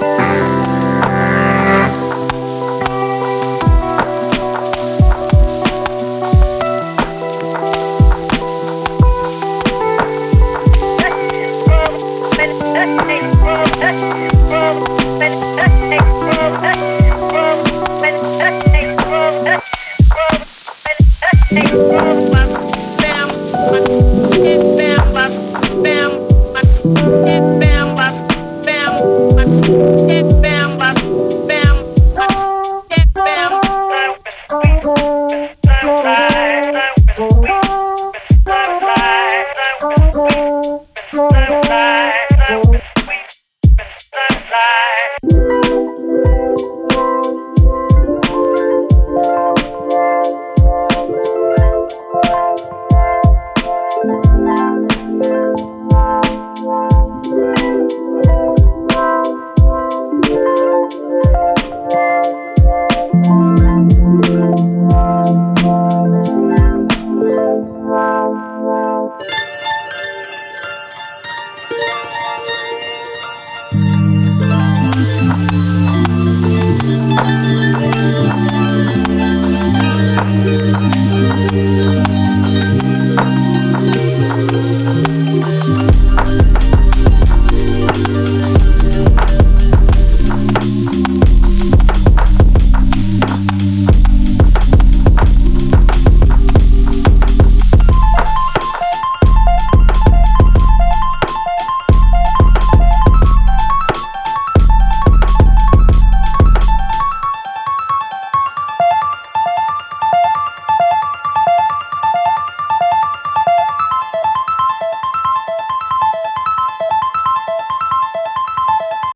Bye. sky.